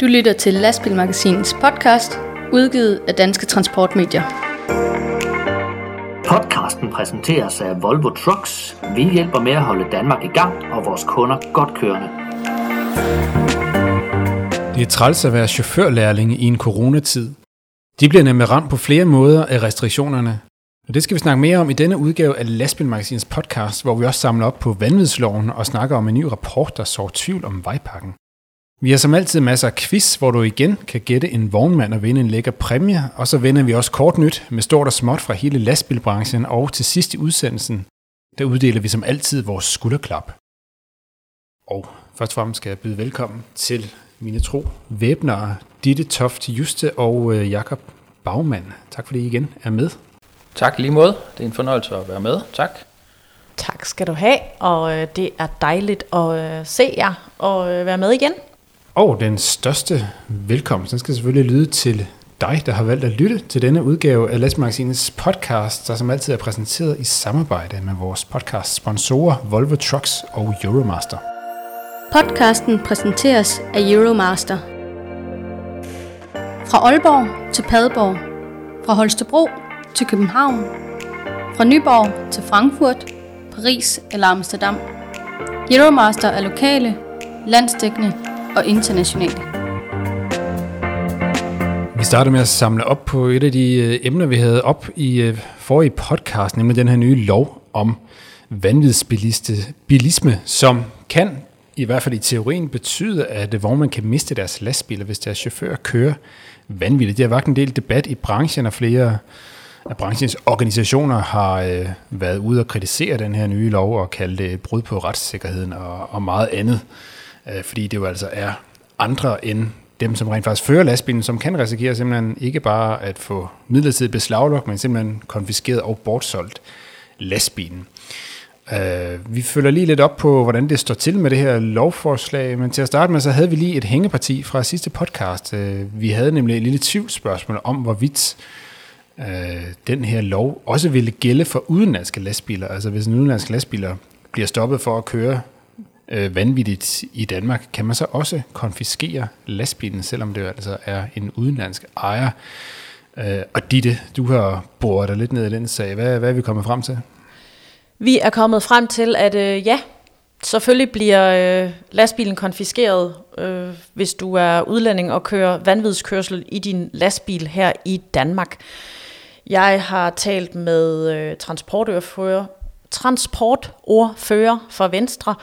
Du lytter til Lastbilmagasinets podcast, udgivet af Danske Transportmedier. Podcasten præsenteres af Volvo Trucks. Vi hjælper med at holde Danmark i gang og vores kunder godt kørende. Det er træls at være chaufførlærling i en coronatid. De bliver nemlig ramt på flere måder af restriktionerne. Og det skal vi snakke mere om i denne udgave af Lastbilmagasinets podcast, hvor vi også samler op på vanvidsloven og snakker om en ny rapport, der sår tvivl om vejpakken. Vi har som altid masser af quiz, hvor du igen kan gætte en vognmand og vinde en lækker præmie, og så vender vi også kort nyt med stort og småt fra hele lastbilbranchen, og til sidst i udsendelsen, der uddeler vi som altid vores skulderklap. Og først og fremmest skal jeg byde velkommen til mine tro væbnere, Ditte Toft Juste og øh, Jakob Bagmand. Tak fordi I igen er med. Tak lige måde. Det er en fornøjelse at være med. Tak. Tak skal du have, og øh, det er dejligt at øh, se jer og øh, være med igen. Og den største velkomst, den skal selvfølgelig lyde til dig, der har valgt at lytte til denne udgave af Lastmagasinets podcast, der som altid er præsenteret i samarbejde med vores podcast sponsorer Volvo Trucks og Euromaster. Podcasten præsenteres af Euromaster. Fra Aalborg til Padborg. Fra Holstebro til København. Fra Nyborg til Frankfurt, Paris eller Amsterdam. Euromaster er lokale, landsdækkende og internationale. Vi starter med at samle op på et af de øh, emner, vi havde op i øh, forrige podcast, nemlig den her nye lov om vanvidsbilisme, som kan i hvert fald i teorien betyde, at vognmænd kan miste deres lastbiler, hvis deres chauffør kører vanvittigt. Det har været en del debat i branchen, og flere at branchens organisationer har øh, været ude og kritisere den her nye lov og kalde det brud på retssikkerheden og, og meget andet. Øh, fordi det jo altså er andre end dem, som rent faktisk fører lastbilen, som kan risikere simpelthen ikke bare at få midlertidigt beslaglagt, men simpelthen konfiskeret og bortsolgt lastbilen. Uh, vi følger lige lidt op på, hvordan det står til med det her lovforslag, men til at starte med, så havde vi lige et hængeparti fra sidste podcast. Uh, vi havde nemlig et lille tvivlsspørgsmål om, hvorvidt øh, den her lov også ville gælde for udenlandske lastbiler. Altså hvis en udenlandsk lastbiler bliver stoppet for at køre øh, vanvittigt i Danmark, kan man så også konfiskere lastbilen, selvom det altså er en udenlandsk ejer. Øh, og Ditte, du har boret dig lidt ned i den sag. Hvad, hvad er vi kommet frem til? Vi er kommet frem til, at øh, ja, selvfølgelig bliver øh, lastbilen konfiskeret, øh, hvis du er udlænding og kører vanvidskørsel i din lastbil her i Danmark. Jeg har talt med øh, transportørfører, transportordfører for Venstre,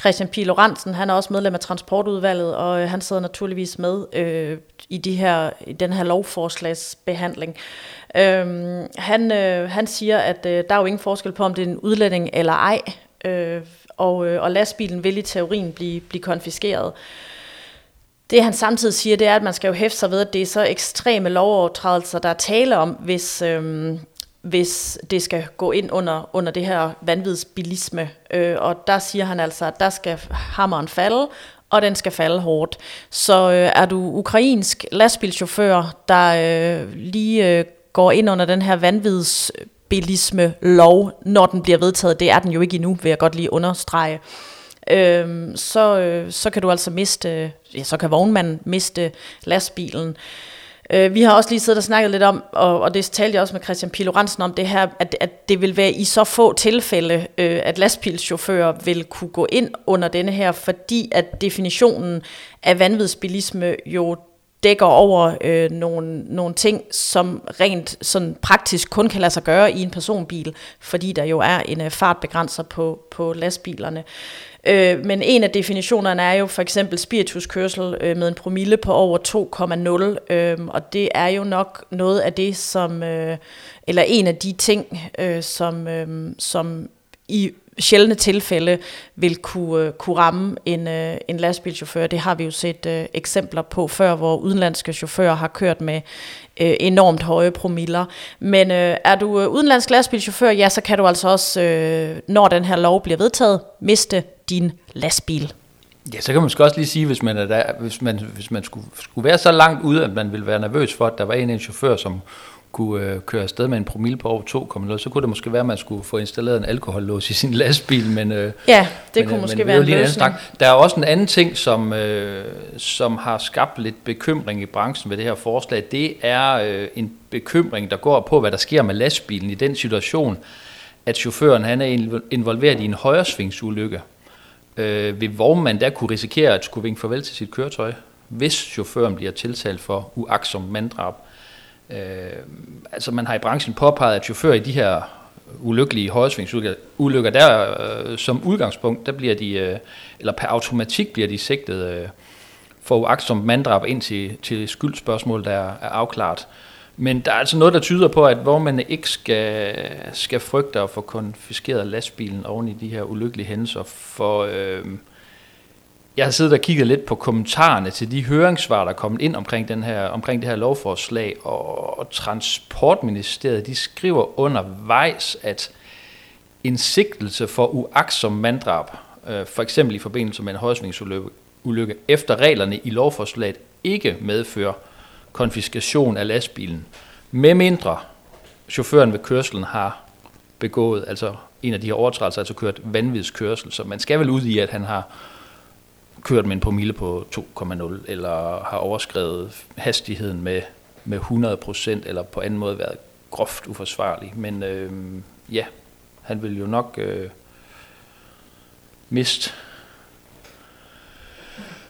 Christian P. Lorentzen, han er også medlem af transportudvalget, og øh, han sidder naturligvis med øh, i, de her, i den her lovforslagsbehandling. Øhm, han, øh, han siger, at øh, der er jo ingen forskel på, om det er en udlænding eller ej, øh, og, øh, og lastbilen vil i teorien blive, blive konfiskeret. Det han samtidig siger, det er, at man skal jo hæfte sig ved, at det er så ekstreme lovovertrædelser, der er tale om, hvis, øhm, hvis det skal gå ind under, under det her vanvidsbilisme. Øh, og der siger han altså, at der skal hammeren falde, og den skal falde hårdt. Så øh, er du ukrainsk lastbilchauffør, der øh, lige øh, går ind under den her vanvidsbilisme lov, når den bliver vedtaget, det er den jo ikke endnu, vil jeg godt lige understrege, øhm, så, øh, så kan du altså miste, ja, så kan vognmanden miste lastbilen. Øh, vi har også lige siddet og snakket lidt om, og, og det talte jeg også med Christian Pilorensen om, det her, at, at det vil være i så få tilfælde, øh, at lastbilschauffører vil kunne gå ind under denne her, fordi at definitionen af vanvidsbilisme jo dækker over øh, nogle, nogle ting, som rent sådan praktisk kun kan lade sig gøre i en personbil, fordi der jo er en øh, fartbegrænser på, på lastbilerne. Øh, men en af definitionerne er jo for eksempel spirituskørsel øh, med en promille på over 2,0, øh, og det er jo nok noget af det, som, øh, eller en af de ting, øh, som, øh, som i sjældne tilfælde vil kunne, øh, kunne ramme en, øh, en lastbilchauffør. Det har vi jo set øh, eksempler på før, hvor udenlandske chauffører har kørt med øh, enormt høje promiller. Men øh, er du øh, udenlandsk lastbilchauffør, ja, så kan du altså også, øh, når den her lov bliver vedtaget, miste din lastbil. Ja, så kan man måske også lige sige, hvis man, er der, hvis man, hvis man skulle, skulle være så langt ude, at man ville være nervøs for, at der var en, en chauffør, som kunne øh, køre afsted med en promille på over 2,0, så kunne det måske være, at man skulle få installeret en alkohollås i sin lastbil. Men, øh, Ja, det men, kunne øh, måske men være en løsning. Der er også en anden ting, som, øh, som har skabt lidt bekymring i branchen ved det her forslag. Det er øh, en bekymring, der går på, hvad der sker med lastbilen i den situation, at chaufføren han er inv- involveret i en højresvingsulykke. Øh, vil vognmand der kunne risikere at skulle vinke farvel til sit køretøj, hvis chaufføren bliver tiltalt for uaksom manddrab. Øh, Øh, altså man har i branchen påpeget, at chauffører i de her ulykkelige højresvingsulykker, ulykker, der øh, som udgangspunkt, der bliver de, øh, eller per automatik bliver de sigtet øh, for uagtsomt manddrab indtil til skyldspørgsmål, der er, afklaret. Men der er altså noget, der tyder på, at hvor man ikke skal, skal frygte at få konfiskeret lastbilen oven i de her ulykkelige hændelser. For øh, jeg har siddet og kigget lidt på kommentarerne til de høringssvar, der er kommet ind omkring, den her, omkring det her lovforslag, og, og Transportministeriet de skriver undervejs, at en sigtelse for uaksom manddrab, øh, for eksempel i forbindelse med en højsvingsulykke, efter reglerne i lovforslaget ikke medfører konfiskation af lastbilen, med mindre chaufføren ved kørselen har begået, altså en af de her overtrædelser, altså kørt vanvidskørsel, så man skal vel ud i, at han har kørt med en promille på 2,0, eller har overskrevet hastigheden med, med 100%, eller på anden måde været groft uforsvarlig. Men øh, ja, han vil jo nok øh, miste,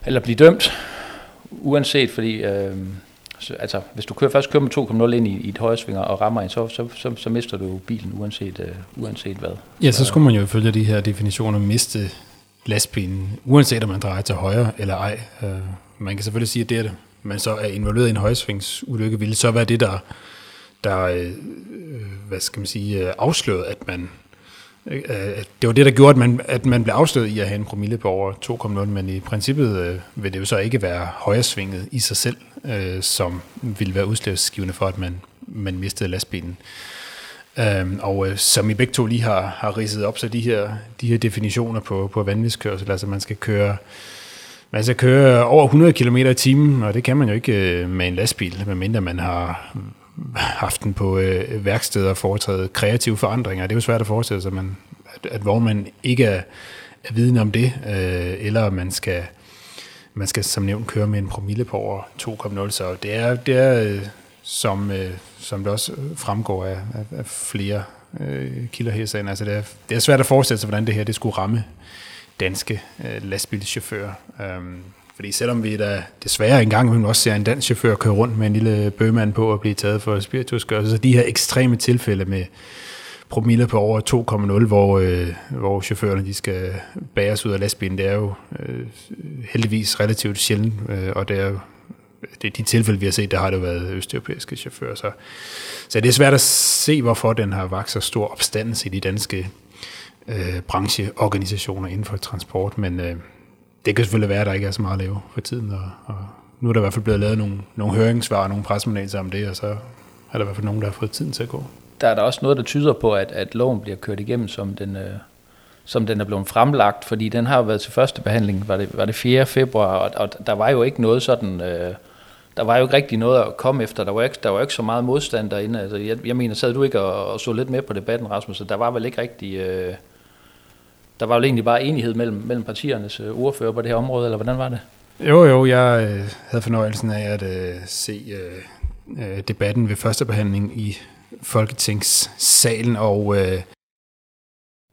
eller blive dømt, uanset, fordi øh, så, altså, hvis du kører, først kører med 2,0 ind i, i et højresvinger og rammer en, så, så, så, så mister du bilen, uanset, øh, uanset hvad. Ja, så skulle man jo ifølge de her definitioner miste lastbilen, uanset om man drejer til højre eller ej. Øh, Man kan selvfølgelig sige, at det, at man så er involveret i en højsvingsulykke, ville så være det, der, der øh, øh hvad skal man sige, øh, afslørede, at man øh, at det var det, der gjorde, at man, at man blev afsløret i at have en promille på over 2,0, men i princippet øh, vil det jo så ikke være højresvinget i sig selv, øh, som ville være udslagsgivende for, at man, man mistede lastbilen. Øhm, og øh, som I begge to lige har, har ridset op, så de her, de her definitioner på, på vanvidskørsel, altså man skal køre man skal køre over 100 km i timen, og det kan man jo ikke øh, med en lastbil, medmindre man har haft den på øh, værksteder og foretaget kreative forandringer. Det er jo svært at forestille sig, at, man, at, at vognmand ikke er, er viden om det, øh, eller man skal, man skal som nævnt køre med en promille på over 2,0. Så det er, det er øh, som, øh, som det også fremgår af, af, af flere øh, kilder her i sagen, altså det er, det er svært at forestille sig, hvordan det her det skulle ramme danske øh, lastbilchauffører. Øhm, fordi selvom vi da desværre engang vi også ser en dansk chauffør køre rundt med en lille bøgemand på og blive taget for spirituskørsel, så de her ekstreme tilfælde med promille på over 2,0, hvor, øh, hvor chaufførerne de skal bæres ud af lastbilen, det er jo øh, heldigvis relativt sjældent, øh, og det er jo det de tilfælde, vi har set, der har det jo været østeuropæiske chauffører. Så, så det er svært at se, hvorfor den har vagt så stor opstandelse i de danske øh, brancheorganisationer inden for transport, men øh, det kan selvfølgelig være, at der ikke er så meget at lave for tiden, og, og nu er der i hvert fald blevet lavet nogle, nogle høringssvar og nogle pressemeddelelser om det, og så er der i hvert fald nogen, der har fået tiden til at gå. Der er der også noget, der tyder på, at, at loven bliver kørt igennem, som den, øh, som den er blevet fremlagt, fordi den har jo været til første behandling, var det, var det 4. februar, og, og der var jo ikke noget sådan... Øh, der var jo ikke rigtig noget at komme efter. Der var ikke, der var ikke så meget modstand derinde. Altså, jeg, jeg mener, sad du ikke og, og så lidt med på debatten, Rasmus? Så der var vel ikke rigtig... Øh, der var jo egentlig bare enighed mellem, mellem partiernes øh, ordfører på det her område, eller hvordan var det? Jo, jo, jeg øh, havde fornøjelsen af at øh, se øh, øh debatten ved første behandling i Folketingssalen, og øh,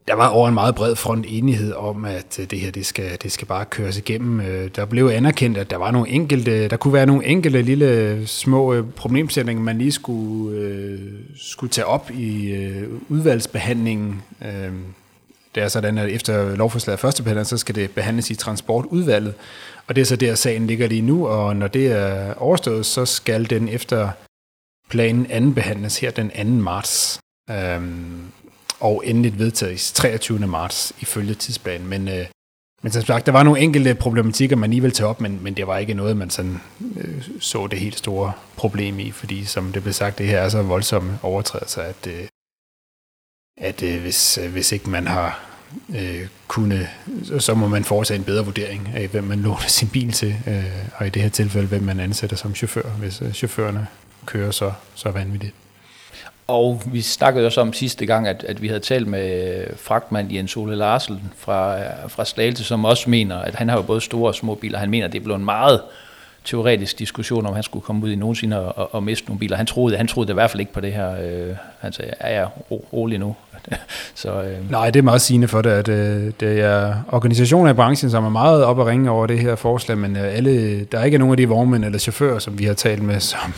der var over en meget bred front enighed om, at øh, det her det skal, det skal bare køres igennem. Øh, der blev anerkendt, at der var nogle enkelte, der kunne være nogle enkelte lille øh, små problemstillinger, man lige skulle, øh, skulle tage op i øh, udvalgsbehandlingen. Øh, det er sådan, at efter lovforslaget første behandling, så skal det behandles i transportudvalget. Og det er så der, sagen ligger lige nu, og når det er overstået, så skal den efter planen anden behandles her den 2. marts. Øhm, og endeligt vedtages 23. marts ifølge tidsplanen. Men, øh, men som sagt, der var nogle enkelte problematikker, man lige ville tage op, men, men det var ikke noget, man sådan, øh, så det helt store problem i, fordi som det blev sagt, det her er så voldsomme overtrædelser, at, øh, at øh, hvis, øh, hvis ikke man har øh, kunne, så må man foretage en bedre vurdering af, hvem man låner sin bil til, øh, og i det her tilfælde, hvem man ansætter som chauffør, hvis øh, chaufførerne kører så, så vanvittigt. Og vi snakkede også om sidste gang, at, at vi havde talt med fragtmand Jens Ole Larsen fra, fra Slagelse, som også mener, at han har jo både store og små biler. Han mener, at det blev en meget teoretisk diskussion, om han skulle komme ud i nogensinde og, og, og miste nogle biler. Han troede, han troede i hvert fald ikke på det her. Øh, han sagde, ja, ja, ro, rolig nu. så, øh. Nej, det er meget sigende for det, at øh, det er organisationer i branchen, som er meget op at ringe over det her forslag, men øh, alle, der er ikke nogen af de vognmænd eller chauffører, som vi har talt med, som,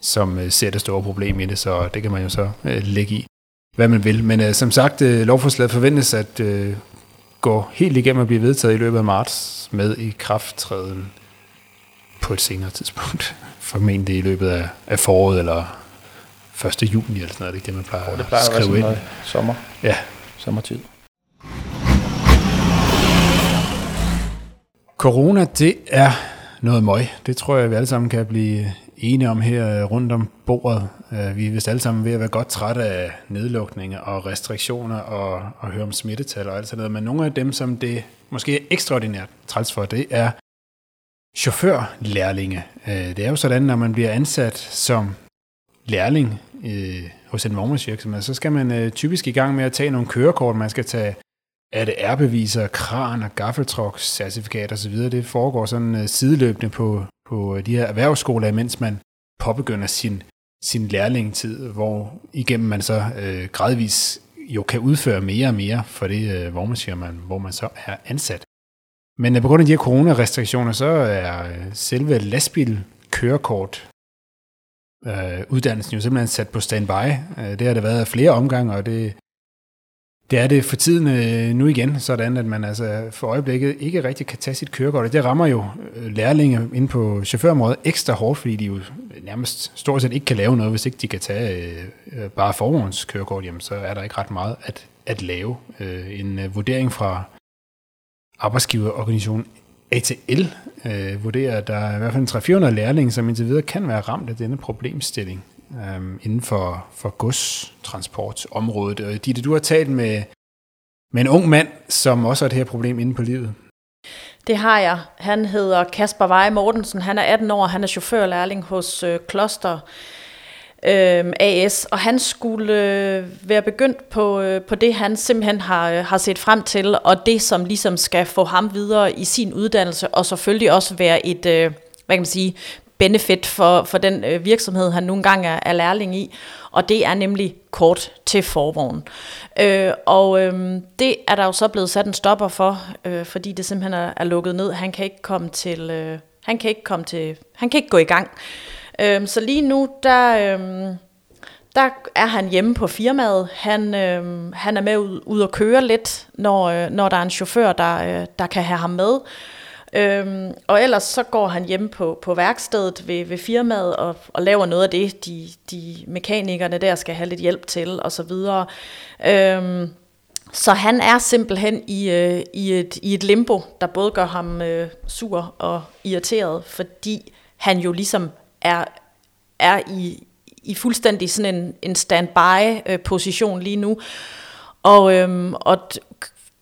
som øh, ser det store problem i det, så det kan man jo så øh, lægge i, hvad man vil. Men øh, som sagt, øh, lovforslaget forventes at øh, gå helt igennem og blive vedtaget i løbet af marts med i krafttræden på et senere tidspunkt. Formentlig i løbet af, af foråret eller 1. juni eller sådan noget. Det er det, man plejer, det plejer at skrive ind. Sommer. Ja. Sommertid. Corona, det er noget møg. Det tror jeg, vi alle sammen kan blive enige om her øh, rundt om bordet. Øh, vi er vist alle sammen ved at være godt trætte af nedlukninger og restriktioner og, og høre om smittetal og alt sådan noget. Men nogle af dem, som det måske er ekstraordinært træls for, det er chaufførlærlinge. Øh, det er jo sådan, når man bliver ansat som lærling hos en vognmandsvirksomhed, så skal man typisk i gang med at tage nogle kørekort. Man skal tage ADR-beviser, kran og gaffeltrucks, certifikat osv. Det foregår sådan sideløbende på, på øh, de her erhvervsskoler, mens man påbegynder sin, sin lærlingetid, hvor igennem man så øh, gradvis jo kan udføre mere og mere for det øh, vognmandsfirma, hvor man så er ansat. Men øh, på grund af de her coronarestriktioner, så er øh, selve lastbilkørekort øh, uddannelsen jo simpelthen sat på standby. Øh, det har det været flere omgange, og det, det er det for tiden øh, nu igen, sådan at man altså for øjeblikket ikke rigtig kan tage sit kørekort. Det rammer jo øh, lærlinge ind på chaufførområdet ekstra hårdt, fordi de jo nærmest stort set ikke kan lave noget, hvis ikke de kan tage øh, øh bare kørekort. jamen så er der ikke ret meget at, at lave. Øh, en øh, vurdering fra arbejdsgiverorganisationen ATL øh, vurderer, at der er i hvert fald 300-400 lærlinge, som indtil videre kan være ramt af denne problemstilling øh, inden for, for godstransportområdet. Og Ditte, du har talt med, med en ung mand, som også har det her problem inde på livet. Det har jeg. Han hedder Kasper Veje Mortensen. Han er 18 år, han er chaufførlærling hos øh, Kloster øh, AS, og han skulle øh, være begyndt på, øh, på det, han simpelthen har, øh, har set frem til, og det, som ligesom skal få ham videre i sin uddannelse, og selvfølgelig også være et, øh, hvad kan man sige, benefit for, for den øh, virksomhed, han nogle gange er, er lærling i, og det er nemlig kort til forvognen. Øh, og øh, det er der jo så blevet sat en stopper for, øh, fordi det simpelthen er, er lukket ned. Han kan ikke komme til, øh, han kan ikke komme til, han kan ikke gå i gang. Øh, så lige nu, der, Øh, der er han hjemme på firmaet. Han, øh, han er med ud, ud og køre lidt, når, øh, når der er en chauffør, der, øh, der kan have ham med. Øhm, og ellers så går han hjem på, på værkstedet ved, ved firmaet og, og laver noget af det, de, de mekanikerne der skal have lidt hjælp til og så videre. Øhm, så han er simpelthen i, øh, i, et, i et limbo, der både gør ham øh, sur og irriteret, fordi han jo ligesom er, er i, i fuldstændig sådan en, en standby-position øh, lige nu. Og, øhm, og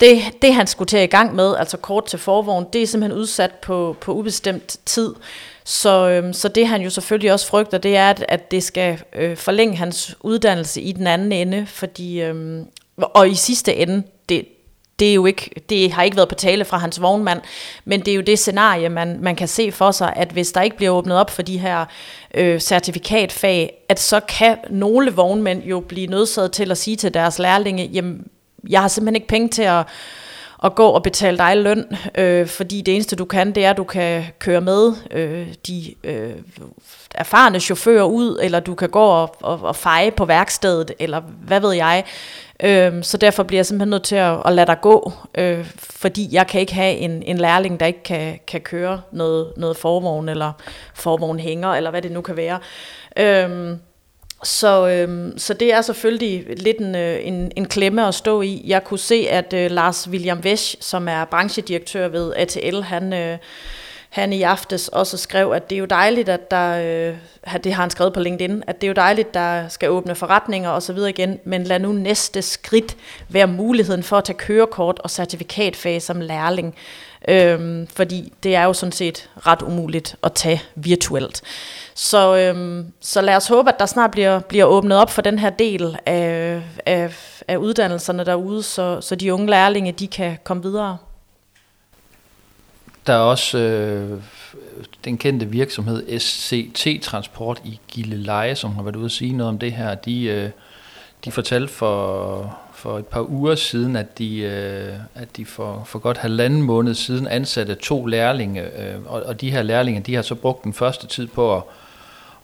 det, det, han skulle tage i gang med, altså kort til forvogn, det er simpelthen udsat på, på ubestemt tid. Så, øhm, så det han jo selvfølgelig også frygter, det er, at, at det skal øh, forlænge hans uddannelse i den anden ende, fordi, øhm, og i sidste ende, det, det, er jo ikke, det har ikke været på tale fra hans vognmand, men det er jo det scenarie, man, man kan se for sig, at hvis der ikke bliver åbnet op for de her øh, certifikatfag, at så kan nogle vognmænd jo blive nødsaget til at sige til deres lærlinge, jamen, jeg har simpelthen ikke penge til at, at gå og betale dig løn, øh, fordi det eneste du kan, det er, at du kan køre med øh, de øh, erfarne chauffører ud, eller du kan gå og, og, og feje på værkstedet, eller hvad ved jeg. Øh, så derfor bliver jeg simpelthen nødt til at, at lade dig gå, øh, fordi jeg kan ikke have en, en lærling, der ikke kan, kan køre noget, noget forvogn, eller forvogn hænger, eller hvad det nu kan være. Øh, så, øhm, så det er selvfølgelig lidt en, øh, en, en klemme at stå i. Jeg kunne se, at øh, Lars William Wesch, som er branchedirektør ved ATL, han... Øh, han i aftes også skrev, at det er jo dejligt, at der, øh, det har han skrevet på LinkedIn, at det er jo dejligt, der skal åbne forretninger og så videre igen, men lad nu næste skridt være muligheden for at tage kørekort og certifikatfag som lærling. Øhm, fordi det er jo sådan set ret umuligt at tage virtuelt. Så, øhm, så lad os håbe, at der snart bliver, bliver åbnet op for den her del af, af, af uddannelserne derude, så, så de unge lærlinge de kan komme videre. Der er også øh, den kendte virksomhed SCT Transport i Gilleleje, som har været ude at sige noget om det her. De, øh, de fortalte for, for et par uger siden, at de, øh, at de for, for godt halvanden måned siden ansatte to lærlinge, øh, og, og de her lærlinge, de har så brugt den første tid på at,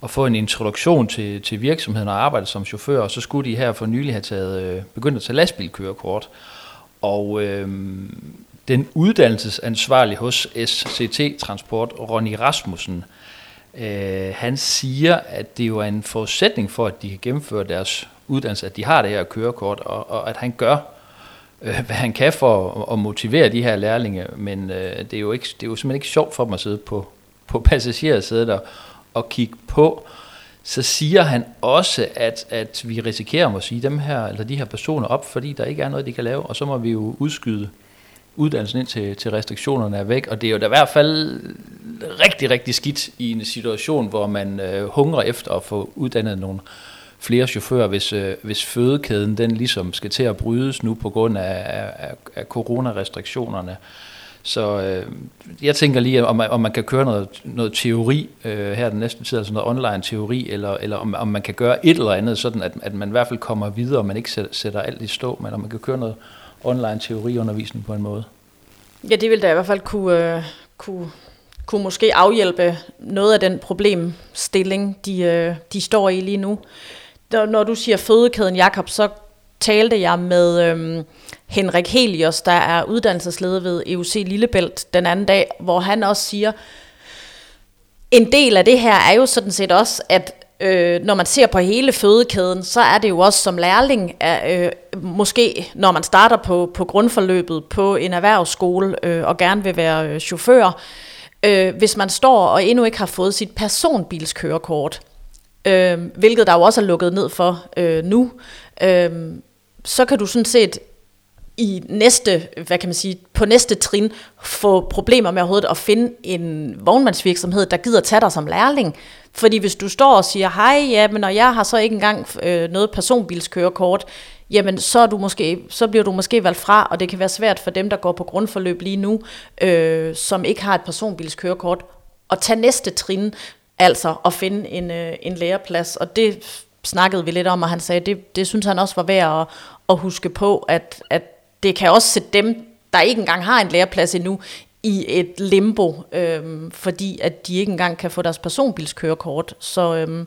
at få en introduktion til, til virksomheden og arbejde som chauffør, og så skulle de her for nylig have taget, øh, begyndt at tage lastbilkørekort. Og øh, den uddannelsesansvarlige hos SCT Transport, Ronny Rasmussen, øh, han siger, at det jo er en forudsætning for, at de kan gennemføre deres uddannelse, at de har det her kørekort, og, og at han gør, øh, hvad han kan for at, at motivere de her lærlinge, men øh, det, er jo ikke, det er jo simpelthen ikke sjovt for dem at sidde på, på passagersædet og, og kigge på. Så siger han også, at, at vi risikerer at sige dem her, eller de her personer op, fordi der ikke er noget, de kan lave, og så må vi jo udskyde uddannelsen ind til, til restriktionerne er væk, og det er jo da i hvert fald rigtig, rigtig skidt i en situation, hvor man øh, hungrer efter at få uddannet nogle flere chauffører, hvis, øh, hvis fødekæden den ligesom skal til at brydes nu på grund af, af, af coronarestriktionerne. Så øh, jeg tænker lige, om man, om man kan køre noget, noget teori øh, her den næste tid, altså noget online teori, eller, eller om, om man kan gøre et eller andet, sådan at, at man i hvert fald kommer videre, og man ikke sætter, sætter alt i stå, men om man kan køre noget online teoriundervisning på en måde. Ja, det vil da i hvert fald kunne, øh, kunne, kunne måske afhjælpe noget af den problemstilling, de, øh, de står i lige nu. Når du siger fødekæden, Jakob, så talte jeg med øhm, Henrik Helios, der er uddannelsesleder ved EUC Lillebælt den anden dag, hvor han også siger, en del af det her er jo sådan set også, at øh, når man ser på hele fødekæden, så er det jo også som lærling, øh, måske når man starter på, på grundforløbet på en erhvervsskole øh, og gerne vil være øh, chauffør, øh, hvis man står og endnu ikke har fået sit personbilskørekort, øh, hvilket der jo også er lukket ned for øh, nu, øh, så kan du sådan set i næste, hvad kan man sige, på næste trin få problemer med overhovedet at finde en vognmandsvirksomhed, der gider tage dig som lærling. Fordi hvis du står og siger, hej, ja, men når jeg har så ikke engang øh, noget personbilskørekort, jamen så, er du måske, så bliver du måske valgt fra, og det kan være svært for dem, der går på grundforløb lige nu, øh, som ikke har et personbilskørekort, at tage næste trin, altså at finde en, øh, en læreplads. Og det snakkede vi lidt om, og han sagde, det, det synes han også var værd at, at huske på, at, at det kan også sætte dem, der ikke engang har en læreplads endnu, i et limbo, øhm, fordi at de ikke engang kan få deres personbilskørekort. Så øhm,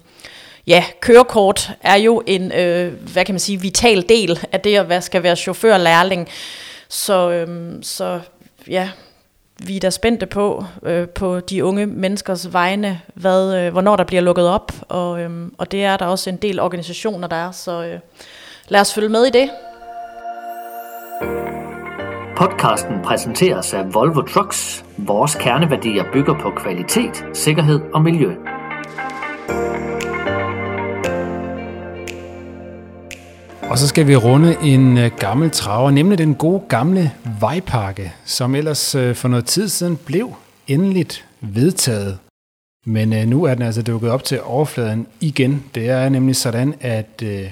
ja, kørekort er jo en, øh, hvad kan man sige, vital del af det at være, skal være chauffør lærling. Så, øhm, så ja, vi er da spændte på, øh, på de unge menneskers vegne, hvad, øh, hvornår der bliver lukket op, og, øh, og det er der også en del organisationer, der er, så øh, lad os følge med i det. Podcasten præsenteres af Volvo Trucks. Vores kerneværdier bygger på kvalitet, sikkerhed og miljø. Og så skal vi runde en øh, gammel traver, nemlig den gode gamle vejpakke, som ellers øh, for noget tid siden blev endeligt vedtaget. Men øh, nu er den altså dukket op til overfladen igen. Det er nemlig sådan, at øh,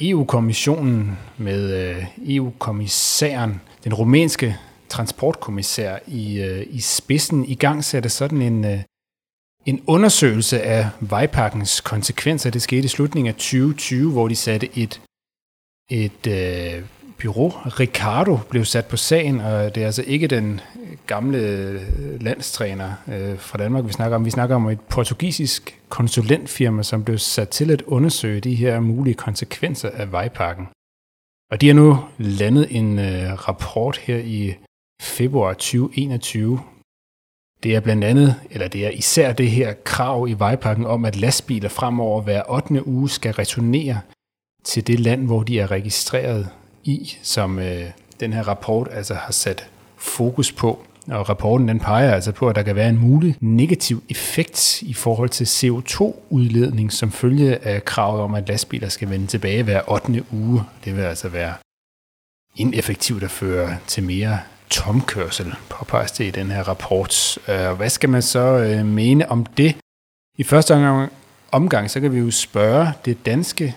EU-kommissionen med EU-kommissæren den rumænske transportkommissær i, øh, i spidsen i gang satte sådan en, øh, en undersøgelse af vejpakkens konsekvenser. Det skete i slutningen af 2020, hvor de satte et, et øh, bureau. Ricardo blev sat på sagen, og det er altså ikke den gamle øh, landstræner øh, fra Danmark, vi snakker om. Vi snakker om et portugisisk konsulentfirma, som blev sat til at undersøge de her mulige konsekvenser af vejpakken. Og de har nu landet en øh, rapport her i februar 2021. Det er blandt andet, eller det er især det her krav i vejpakken om, at lastbiler fremover hver 8. uge skal returnere til det land, hvor de er registreret i, som øh, den her rapport altså har sat fokus på. Og rapporten den peger altså på, at der kan være en mulig negativ effekt i forhold til CO2-udledning som følge af kravet om, at lastbiler skal vende tilbage hver 8. uge. Det vil altså være ineffektivt at føre til mere tomkørsel, påpeges det i den her rapport. Øh, hvad skal man så øh, mene om det? I første omgang, omgang, så kan vi jo spørge det danske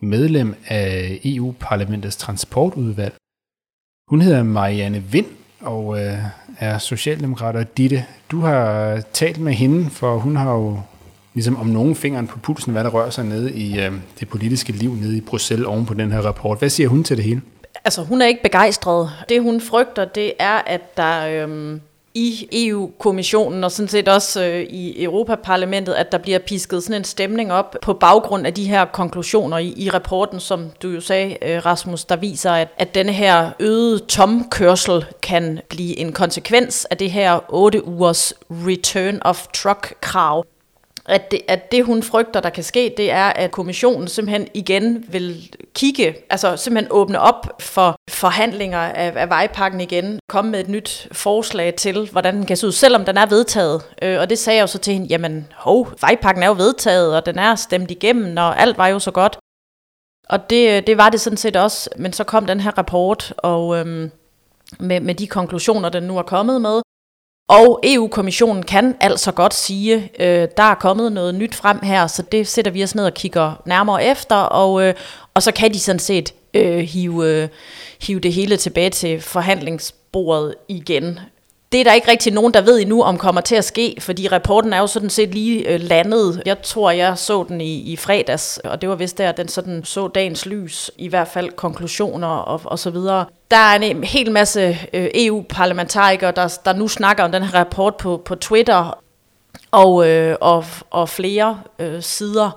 medlem af EU-parlamentets transportudvalg. Hun hedder Marianne Vind og øh, er socialdemokrat. Og Ditte, du har talt med hende, for hun har jo ligesom om nogen fingeren på pulsen, hvad der rører sig nede i øh, det politiske liv nede i Bruxelles oven på den her rapport. Hvad siger hun til det hele? Altså, hun er ikke begejstret. Det, hun frygter, det er, at der Øh i EU-kommissionen og sådan set også øh, i Europaparlamentet, at der bliver pisket sådan en stemning op på baggrund af de her konklusioner i, i rapporten, som du jo sagde, øh, Rasmus, der viser, at, at denne her øgede tomkørsel kan blive en konsekvens af det her 8 ugers return of truck-krav at det, at det, hun frygter, der kan ske, det er, at kommissionen simpelthen igen vil kigge, altså simpelthen åbne op for forhandlinger af, af vejpakken igen, komme med et nyt forslag til, hvordan den kan se ud, selvom den er vedtaget. Øh, og det sagde jeg jo så til hende, jamen hov, vejpakken er jo vedtaget, og den er stemt igennem, og alt var jo så godt. Og det, det var det sådan set også, men så kom den her rapport, og øhm, med, med de konklusioner, den nu er kommet med, og EU-kommissionen kan altså godt sige, øh, der er kommet noget nyt frem her, så det sætter vi os ned og kigger nærmere efter, og, øh, og så kan de sådan set øh, hive, øh, hive det hele tilbage til forhandlingsbordet igen. Det er der ikke rigtig nogen, der ved endnu, om kommer til at ske, fordi rapporten er jo sådan set lige øh, landet. Jeg tror, jeg så den i, i fredags, og det var vist der, den sådan så dagens lys, i hvert fald konklusioner og, og så videre. Der er en hel masse øh, EU-parlamentarikere, der, der nu snakker om den her rapport på, på Twitter, og, øh, og, og flere øh, sider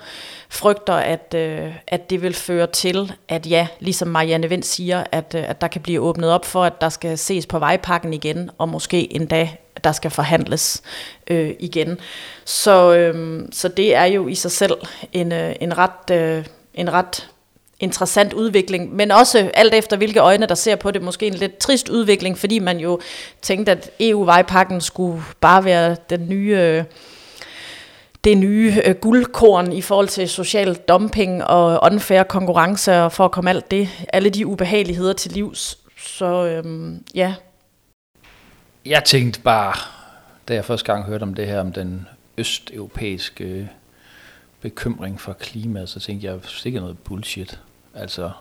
frygter, at, øh, at det vil føre til, at ja, ligesom Marianne Vind siger, at, øh, at der kan blive åbnet op for, at der skal ses på vejpakken igen, og måske endda der skal forhandles øh, igen. Så, øh, så det er jo i sig selv en, øh, en ret... Øh, en ret interessant udvikling, men også alt efter hvilke øjne, der ser på det, måske en lidt trist udvikling, fordi man jo tænkte, at EU-vejpakken skulle bare være den nye, det nye øh, guldkorn i forhold til social dumping og unfair konkurrence, og for at komme alt det, alle de ubehageligheder til livs. Så øhm, ja. Jeg tænkte bare, da jeg første gang hørte om det her, om den østeuropæiske bekymring for klimaet, så tænkte jeg, sikkert noget bullshit. Altså,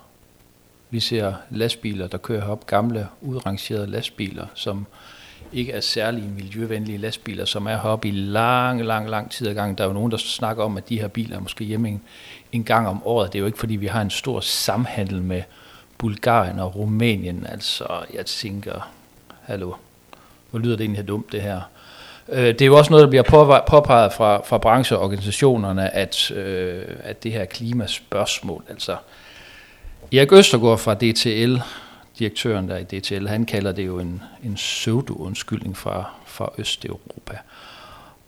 vi ser lastbiler, der kører op, gamle, udrangerede lastbiler, som ikke er særlig miljøvenlige lastbiler, som er heroppe i lang, lang, lang tid ad gang. Der er jo nogen, der snakker om, at de her biler er måske hjemme en, en gang om året. Det er jo ikke, fordi vi har en stor samhandel med Bulgarien og Rumænien. Altså, jeg tænker, hallo, hvor lyder det egentlig dumt, det her? Øh, det er jo også noget, der bliver påpeget fra, fra brancheorganisationerne, at, øh, at det her klimaspørgsmål, altså Erik Østergaard fra DTL, direktøren der i DTL, han kalder det jo en, en pseudo-undskyldning fra, fra Østeuropa.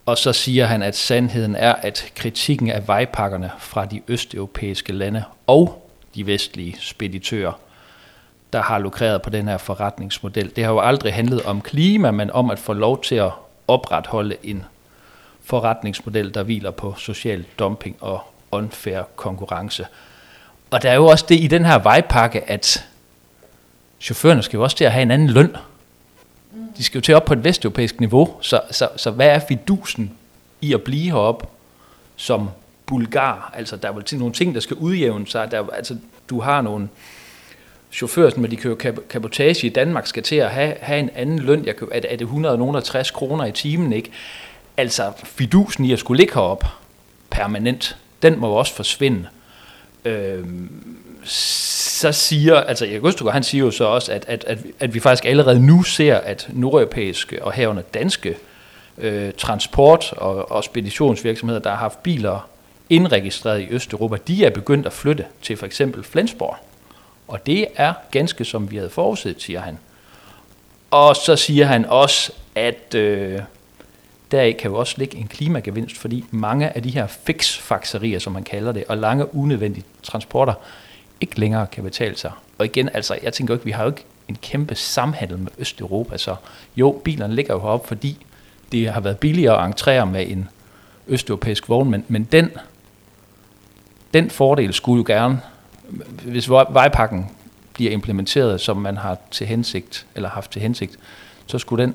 Og så siger han, at sandheden er, at kritikken af vejpakkerne fra de østeuropæiske lande og de vestlige speditører, der har lukreret på den her forretningsmodel, det har jo aldrig handlet om klima, men om at få lov til at opretholde en forretningsmodel, der hviler på social dumping og unfair konkurrence. Og der er jo også det i den her vejpakke, at chaufførerne skal jo også til at have en anden løn. De skal jo til op på et vesteuropæisk niveau, så, så, så hvad er fidusen i at blive heroppe som bulgar? Altså, der er vel til nogle ting, der skal udjævne sig. Der, altså, du har nogle chauffører, som de kører kapotage i Danmark, skal til at have, have en anden løn. Jeg, er, er det 160 kroner i timen, ikke? Altså, fidusen i at skulle ligge heroppe permanent, den må jo også forsvinde øh, så siger, altså Erik Østergaard, han siger jo så også, at, at, at, at vi faktisk allerede nu ser, at nordeuropæiske og herunder danske øh, transport- og, og speditionsvirksomheder, der har haft biler indregistreret i Østeuropa, de er begyndt at flytte til for eksempel Flensborg. Og det er ganske som vi havde forudset, siger han. Og så siger han også, at øh, der kan jo også ligge en klimagevinst, fordi mange af de her fixfakserier, som man kalder det, og lange unødvendige transporter, ikke længere kan betale sig. Og igen, altså, jeg tænker ikke, vi har jo ikke en kæmpe samhandel med Østeuropa. Så jo, bilerne ligger jo heroppe, fordi det har været billigere at entrere med en østeuropæisk vogn, men, men den, den fordel skulle jo gerne, hvis vejpakken bliver implementeret, som man har til hensigt, eller haft til hensigt, så skulle den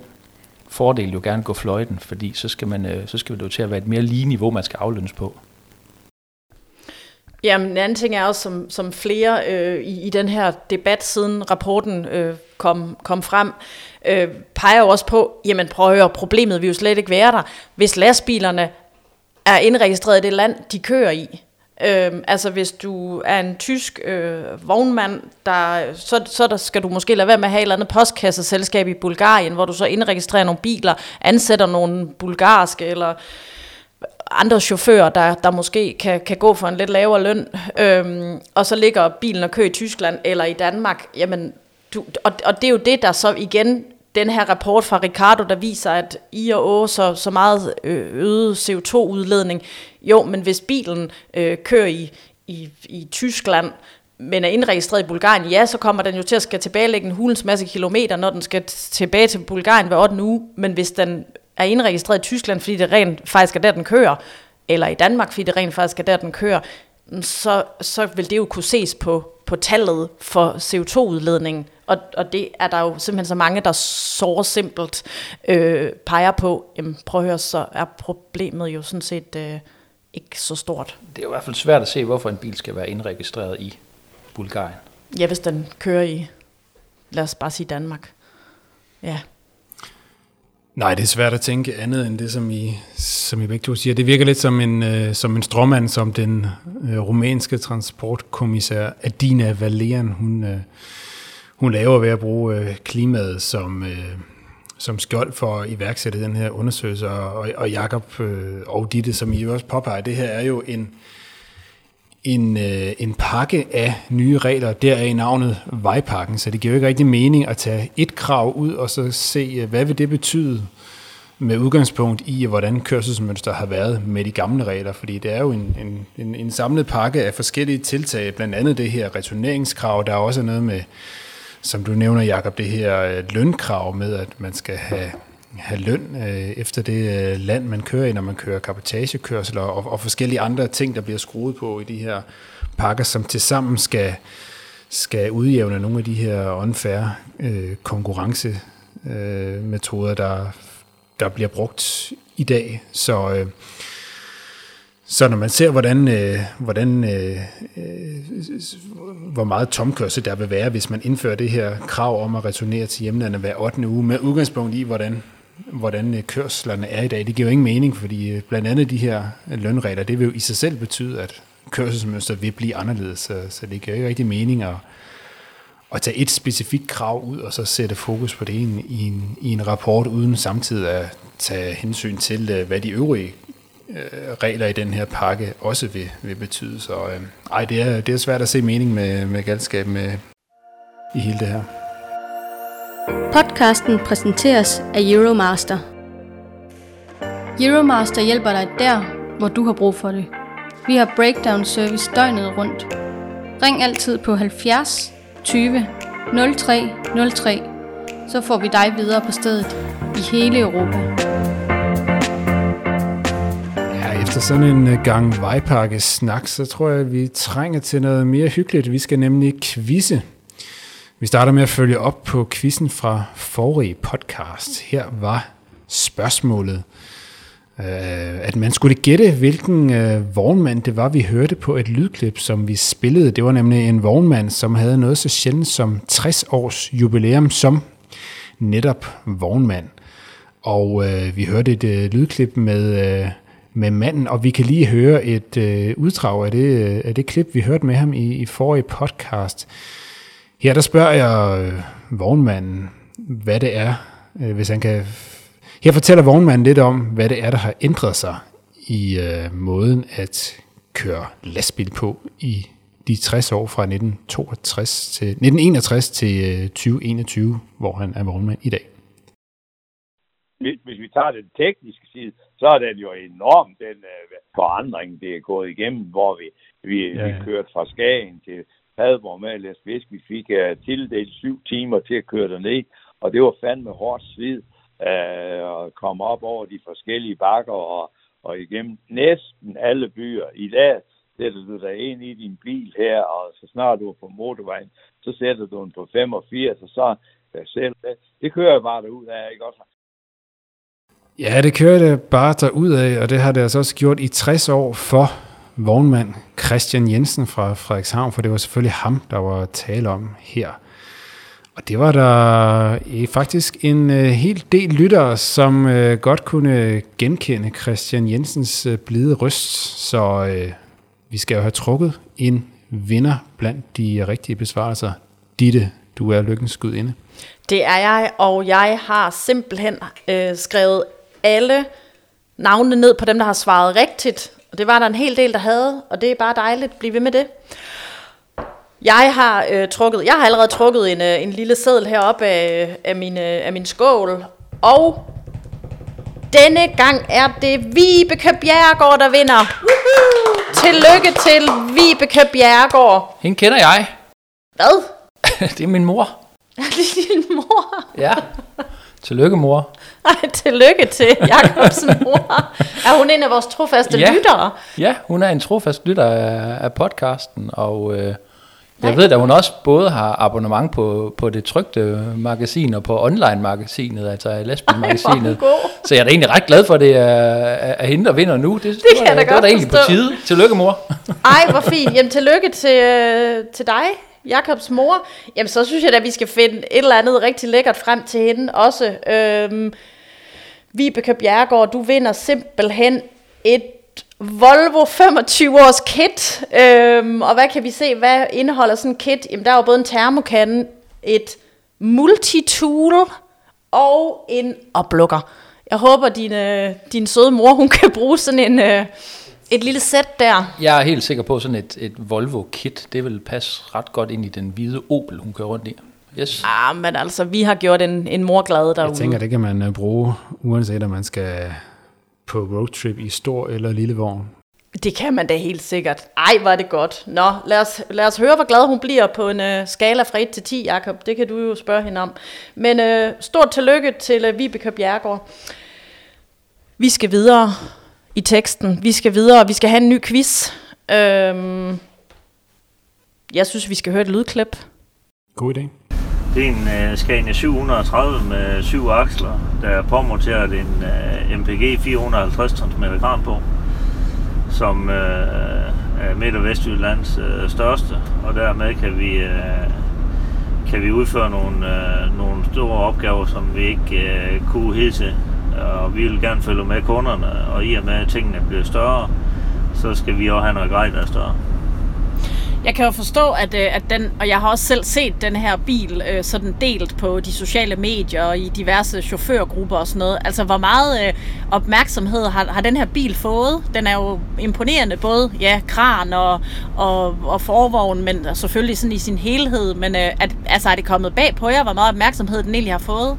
fordel jo gerne gå fløjten, fordi så skal, man, øh, så skal det jo til at være et mere lige niveau, man skal aflønnes på. Jamen, en anden ting er også, som, som flere øh, i, i den her debat, siden rapporten øh, kom, kom frem, øh, peger jo også på, jamen prøv at høre, problemet vil jo slet ikke være der, hvis lastbilerne er indregistreret i det land, de kører i. Øhm, altså hvis du er en tysk øh, vognmand, der, så, så der skal du måske lade være med at have et eller andet postkasseselskab i Bulgarien, hvor du så indregistrerer nogle biler, ansætter nogle bulgarske eller andre chauffører, der, der måske kan, kan gå for en lidt lavere løn, øhm, og så ligger bilen og kører i Tyskland eller i Danmark, jamen, du, og, og det er jo det, der så igen den her rapport fra Ricardo, der viser, at I og Å så, så meget øh, øget CO2-udledning. Jo, men hvis bilen øh, kører i, i, i Tyskland, men er indregistreret i Bulgarien, ja, så kommer den jo til at skal tilbagelægge en hulens masse kilometer, når den skal tilbage til Bulgarien hver 8. uge. Men hvis den er indregistreret i Tyskland, fordi det rent faktisk er der, den kører, eller i Danmark, fordi det rent faktisk er der, den kører, så, så vil det jo kunne ses på, på tallet for CO2-udledningen. Og, og det er der jo simpelthen så mange, der så simpelt øh, peger på, jamen prøv at høre, så er problemet jo sådan set øh, ikke så stort. Det er jo i hvert fald svært at se, hvorfor en bil skal være indregistreret i Bulgarien. Ja, hvis den kører i, lad os bare sige Danmark. Ja. Nej, det er svært at tænke andet end det, som I, som I begge to siger. Det virker lidt som en, uh, som en stråmand, som den uh, rumænske transportkommissær Adina Valerian, hun, uh, hun laver ved at bruge øh, klimaet som, øh, som skjold for at iværksætte den her undersøgelse. Og, og Jakob uh, og Ditte, som I også påpeger, det her er jo en, en, øh, en pakke af nye regler, der er i navnet vejpakken, så det giver jo ikke rigtig mening at tage et krav ud og så se, hvad vil det betyde med udgangspunkt i, hvordan kørselsmønster har været med de gamle regler, fordi det er jo en, en, en, en samlet pakke af forskellige tiltag, blandt andet det her returneringskrav, der er også noget med, som du nævner, Jakob, det her øh, lønkrav med, at man skal have have løn øh, efter det øh, land, man kører i, når man kører kapotagekørsel, og, og forskellige andre ting, der bliver skruet på i de her pakker, som tilsammen skal, skal udjævne nogle af de her unfair øh, konkurrencemetoder, øh, der, der bliver brugt i dag. Så, øh, så når man ser, hvordan, øh, hvordan øh, øh, hvor meget tomkørsel der vil være, hvis man indfører det her krav om at returnere til hjemlandet hver 8. uge, med udgangspunkt i, hvordan hvordan øh, kørslerne er i dag. Det giver jo ingen mening, fordi øh, blandt andet de her lønregler, det vil jo i sig selv betyde, at kørselsmønster vil blive anderledes, så, så det giver jo ikke rigtig mening at, at tage et specifikt krav ud, og så sætte fokus på det i en, i en, i en rapport, uden samtidig at tage hensyn til, øh, hvad de øvrige øh, regler i den her pakke også vil, vil betyde. Så øh, ej, det er, det er svært at se mening med, med galskab med, i hele det her. Podcasten præsenteres af Euromaster. Euromaster hjælper dig der, hvor du har brug for det. Vi har breakdown service døgnet rundt. Ring altid på 70 20 03 03, så får vi dig videre på stedet i hele Europa efter sådan en øh, gang vejpakke snak, så tror jeg, at vi trænger til noget mere hyggeligt. Vi skal nemlig quizze. Vi starter med at følge op på quizzen fra forrige podcast. Her var spørgsmålet, øh, at man skulle gætte, hvilken øh, vognmand det var, vi hørte på et lydklip, som vi spillede. Det var nemlig en vognmand, som havde noget så sjældent som 60 års jubilæum som netop vognmand. Og øh, vi hørte et øh, lydklip med, øh, med manden, og vi kan lige høre et øh, uddrag af det, øh, af det klip, vi hørte med ham i, i forrige podcast. Her der spørger jeg øh, vognmanden, hvad det er, øh, hvis han kan... Her fortæller vognmanden lidt om, hvad det er, der har ændret sig i øh, måden at køre lastbil på i de 60 år fra 1962 til, 1961 til øh, 2021, hvor han er vognmand i dag. Hvis vi tager den tekniske side, så er den jo enorm, den øh, forandring, det er gået igennem, hvor vi, vi, ja. vi kørte fra Skagen til Padborg med at læse fisk. Vi fik uh, tildelt syv timer til at køre derned, og det var fandme hårdt svid uh, at komme op over de forskellige bakker og, og igennem næsten alle byer. I dag sætter du dig ind i din bil her, og så snart du er på motorvejen, så sætter du den på 85, og så selv. Det kører bare derud af, ikke også? Ja, det kører det bare derud af, og det har det altså også gjort i 60 år for vognmand Christian Jensen fra Frederikshavn, for det var selvfølgelig ham, der var tale om her. Og det var der eh, faktisk en øh, hel del lyttere, som øh, godt kunne genkende Christian Jensens øh, blide røst, så øh, vi skal jo have trukket en vinder blandt de rigtige besvarelser. Ditte, du er lykkens gudinde. Det er jeg, og jeg har simpelthen øh, skrevet alle navnene ned på dem, der har svaret rigtigt. Og det var der en hel del, der havde, og det er bare dejligt. Bliv ved med det. Jeg har øh, trukket, jeg har allerede trukket en, øh, en lille seddel heroppe af, af, min, øh, af min skål, og denne gang er det Vibeke Bjergård, der vinder. Woohoo! Tillykke til Vibeke Bjergård. Hende kender jeg. Hvad? det er min mor. Er det din mor? Ja. Tillykke, mor. Ej, tillykke til Jakobsen mor. Er hun en af vores trofaste Ja. lyttere? Ja, hun er en trofast lytter af, af podcasten, og øh, jeg ved, at hun også både har abonnement på, på det trygte magasin og på online-magasinet, altså god. Så jeg er da egentlig ret glad for, at det er, er, hende, der vinder nu. Det, det, kan jeg da det var godt da egentlig på forstå. tide. Tillykke, mor. Ej, hvor fint. Jamen, tillykke til, øh, til dig, Jakobs mor. Jamen, så synes jeg da, vi skal finde et eller andet rigtig lækkert frem til hende også. Øhm, Vibeke Bjergård, du vinder simpelthen et Volvo 25 års kit. Øhm, og hvad kan vi se, hvad indeholder sådan en kit? Jamen, der er jo både en termokande, et multitool og en oplukker. Jeg håber, din, øh, din søde mor, hun kan bruge sådan en, øh, et lille sæt der. Jeg er helt sikker på, at sådan et, et Volvo-kit, det vil passe ret godt ind i den hvide Opel, hun kører rundt i. Yes. Ah, men altså, vi har gjort en, en mor glad derude. Jeg tænker, det kan man øh, bruge, uanset om man skal på roadtrip i stor eller lille vogn. Det kan man da helt sikkert. Ej, var det godt. Nå, lad os, lad os høre, hvor glad hun bliver på en uh, skala fra 1 til 10, Jakob. Det kan du jo spørge hende om. Men uh, stort tillykke til uh, Vibeke Bjergård. Vi skal videre i teksten. Vi skal videre. Vi skal have en ny quiz. Øhm, jeg synes, vi skal høre et lydklip. God idé. Det er en uh, Scania 730 med syv aksler, der er påmonteret en uh, MPG 450 tons kran på, som uh, er Midt- og Vestjyllands uh, største, og dermed kan vi, uh, kan vi udføre nogle, uh, nogle store opgaver, som vi ikke uh, kunne hidtil. Øh, og vi vil gerne følge med kunderne, og i og med at tingene bliver større, så skal vi også have noget grej, der er større. Jeg kan jo forstå, at, øh, at den, og jeg har også selv set den her bil øh, sådan delt på de sociale medier og i diverse chaufførgrupper og sådan noget. Altså, hvor meget øh, opmærksomhed har, har den her bil fået? Den er jo imponerende, både ja, kran og, og, og forvogn, men selvfølgelig sådan i sin helhed. Men øh, at, altså, er det kommet bag på jer, hvor meget opmærksomhed den egentlig har fået?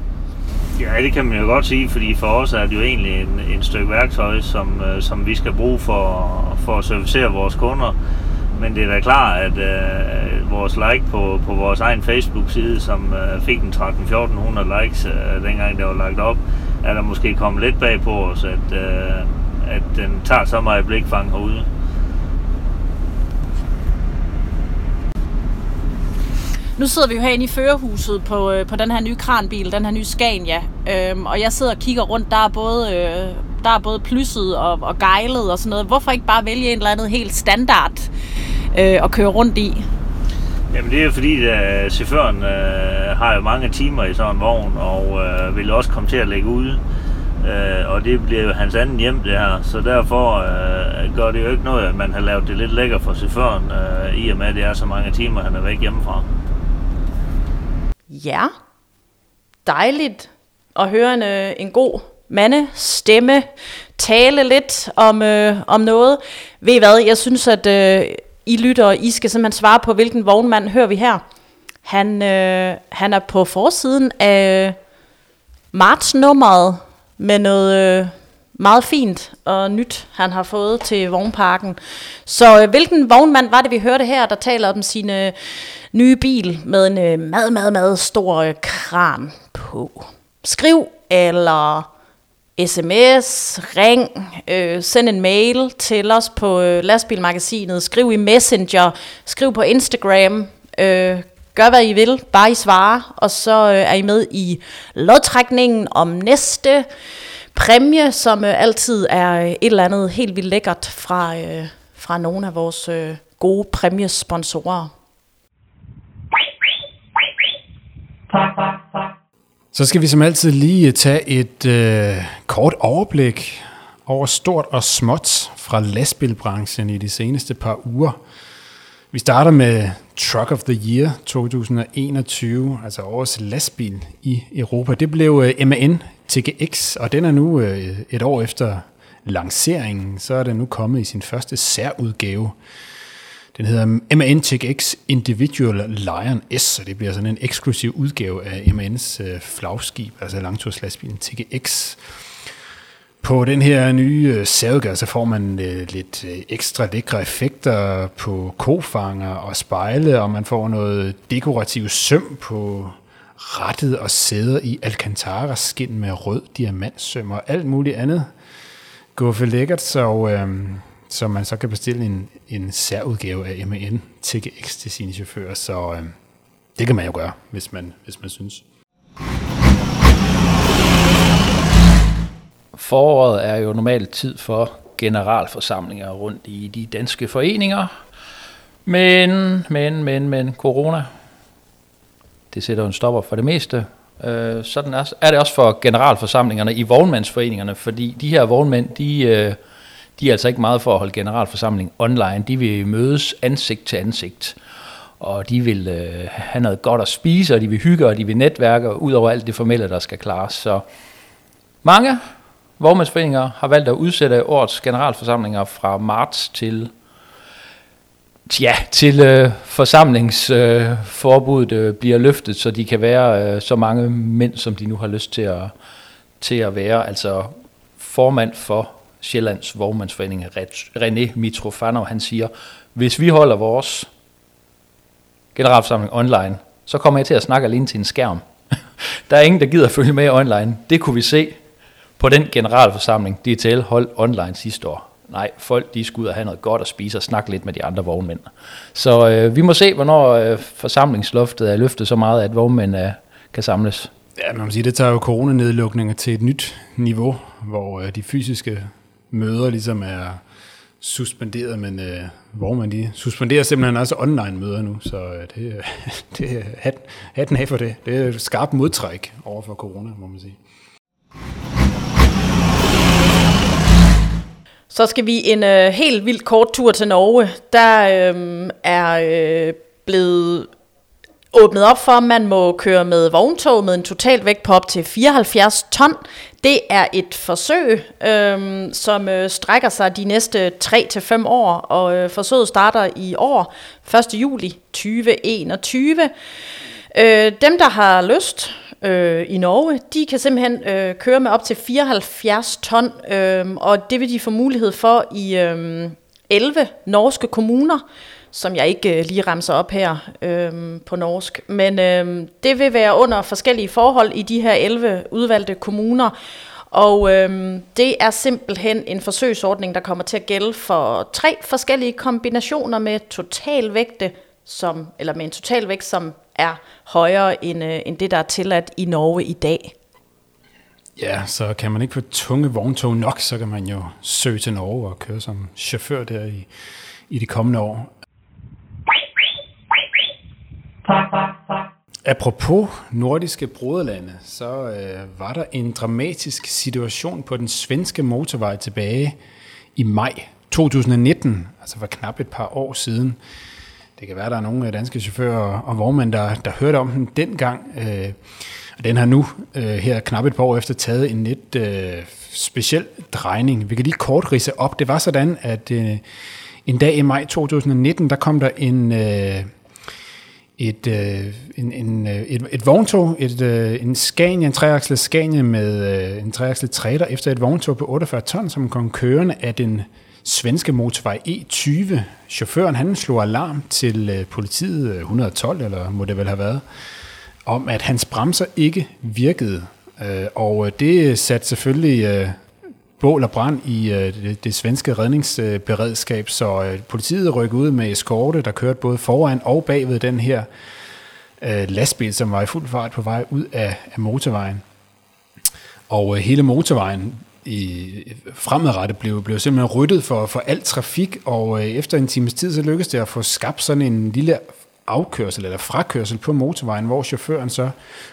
Ja, det kan man jo godt sige, fordi for os er det jo egentlig en, en stykke værktøj, som, øh, som vi skal bruge for, for at servicere vores kunder. Men det er da klart, at øh, vores like på, på vores egen Facebook-side, som øh, fik en 13-1400 likes, øh, dengang det var lagt op, er der måske kommet lidt bag på os, at, øh, at den tager så meget blikfang herude. Nu sidder vi jo herinde i førerhuset på, øh, på den her nye kranbil, den her nye Scania. Øhm, og jeg sidder og kigger rundt, der er både, øh, der er både plysset og, og gejlet og sådan noget. Hvorfor ikke bare vælge en eller andet helt standard øh, at køre rundt i? Jamen det er fordi, at chaufføren øh, har jo mange timer i sådan en vogn, og øh, vil også komme til at lægge ud. Øh, og det bliver jo hans anden hjem, det her. Så derfor øh, gør det jo ikke noget, at man har lavet det lidt lækker for chaufføren, øh, i og med, at det er så mange timer, han er væk hjemmefra. Ja, dejligt at høre en, øh, en god mande stemme tale lidt om, øh, om noget. Ved I hvad, jeg synes, at øh, I lytter, og I skal simpelthen svare på, hvilken vognmand hører vi her. Han, øh, han er på forsiden af martsnummeret med noget, øh, meget fint og nyt, han har fået til vognparken. Så øh, hvilken vognmand var det, vi hørte her, der taler om sin øh, nye bil med en øh, meget, meget, meget stor øh, kran på? Skriv eller sms, ring, øh, send en mail til os på øh, lastbilmagasinet, skriv i Messenger, skriv på Instagram, øh, gør hvad I vil, bare I svarer, og så øh, er I med i lodtrækningen om næste præmie, som øh, altid er øh, et eller andet helt vildt lækkert fra, øh, fra nogle af vores øh, gode præmiesponsorer. Så skal vi som altid lige øh, tage et øh, kort overblik over stort og småt fra lastbilbranchen i de seneste par uger. Vi starter med Truck of the Year 2021, altså årets lastbil i Europa. Det blev øh, MAN TGX, og den er nu øh, et år efter lanceringen, så er den nu kommet i sin første særudgave. Den hedder MAN TGX Individual Lion S, så det bliver sådan en eksklusiv udgave af MAN's øh, flagskib, altså langturslastbilen TGX. På den her nye øh, særudgave, så får man øh, lidt øh, ekstra lækre effekter på kofanger og spejle, og man får noget dekorativ søm på rettet og sæder i Alcantara skin med rød diamantsøm og alt muligt andet. Guffe lækkert, så, øh, så man så kan bestille en, en særudgave af MAN TGX til sine chauffører, så øh, det kan man jo gøre, hvis man, hvis man synes. Foråret er jo normalt tid for generalforsamlinger rundt i de danske foreninger. Men, men, men, men, corona, det sætter jo en stopper for det meste. Øh, sådan er, er det også for generalforsamlingerne i vognmandsforeningerne, fordi de her vognmænd, de, øh, de er altså ikke meget for at holde generalforsamling online. De vil mødes ansigt til ansigt, og de vil øh, have noget godt at spise, og de vil hygge, og de vil netværke, ud over alt det formelle, der skal klares. Så mange Vognmandsforeninger har valgt at udsætte årets generalforsamlinger fra marts til ja, til øh, forsamlingsforbuddet øh, bliver løftet, så de kan være øh, så mange mænd, som de nu har lyst til at, til at være. Altså formand for Sjællands Vormandsforening, René Mitrofanov, han siger, hvis vi holder vores generalforsamling online, så kommer jeg til at snakke alene til en skærm. Der er ingen, der gider at følge med online. Det kunne vi se på den generalforsamling, DTL holdt online sidste år. Nej, folk de skal ud og have noget godt at spise og snakke lidt med de andre vognmænd. Så øh, vi må se, hvornår øh, forsamlingsloftet er løftet så meget, at vognmænd øh, kan samles. Ja, man må sige, det tager jo coronanedlukninger til et nyt niveau, hvor øh, de fysiske møder ligesom er suspenderet, men øh, hvor man de suspenderer simpelthen også online møder nu, så øh, det, det er hat, hatten af for det. Det er et skarpt modtræk over for corona, må man sige. Så skal vi en øh, helt vildt kort tur til Norge. Der øh, er øh, blevet åbnet op for, at man må køre med vogntog med en total vægt på op til 74 ton. Det er et forsøg, øh, som øh, strækker sig de næste 3-5 år, og øh, forsøget starter i år, 1. juli 2021. Øh, dem, der har lyst, øh, i Norge, de kan simpelthen øh, køre med op til 74 ton, øh, og det vil de få mulighed for i øh, 11 norske kommuner, som jeg ikke øh, lige ramser op her øh, på norsk. Men øh, det vil være under forskellige forhold i de her 11 udvalgte kommuner, og øh, det er simpelthen en forsøgsordning, der kommer til at gælde for tre forskellige kombinationer med totalvægte, som, eller med en totalvægt, som er højere end, øh, end det, der er tilladt i Norge i dag. Ja, så kan man ikke få tunge vogntog nok, så kan man jo søge til Norge og køre som chauffør der i, i de kommende år. Apropos nordiske broderlande, så øh, var der en dramatisk situation på den svenske motorvej tilbage i maj 2019, altså for knap et par år siden. Det kan være, der er nogle øh, danske chauffører og vognmænd, der, der hørte om den dengang. Øh, og den har nu øh, her knap et par år efter taget en lidt øh, speciel drejning. Vi kan lige kort rise op. Det var sådan, at øh, en dag i maj 2019, der kom der en, øh, et, øh, en, en, øh, et, et vogntog, et, øh, en Scania, en treakslet Scania med øh, en treakslet træder efter et vogntog på 48 ton, som kom kørende af den svenske motorvej E20. Chaufføren han slog alarm til øh, politiet øh, 112, eller må det vel have været, om at hans bremser ikke virkede. Øh, og det satte selvfølgelig bål og brand i det, det svenske redningsberedskab, så politiet rykkede ud med eskorte, der kørte både foran og bagved den her lastbil, som var i fuld fart på vej ud af, motorvejen. Og hele motorvejen i fremadrettet blev, blev simpelthen ryddet for, for al trafik, og øh, efter en times tid, så lykkedes det at få skabt sådan en lille afkørsel eller frakørsel på motorvejen, hvor chaufføren så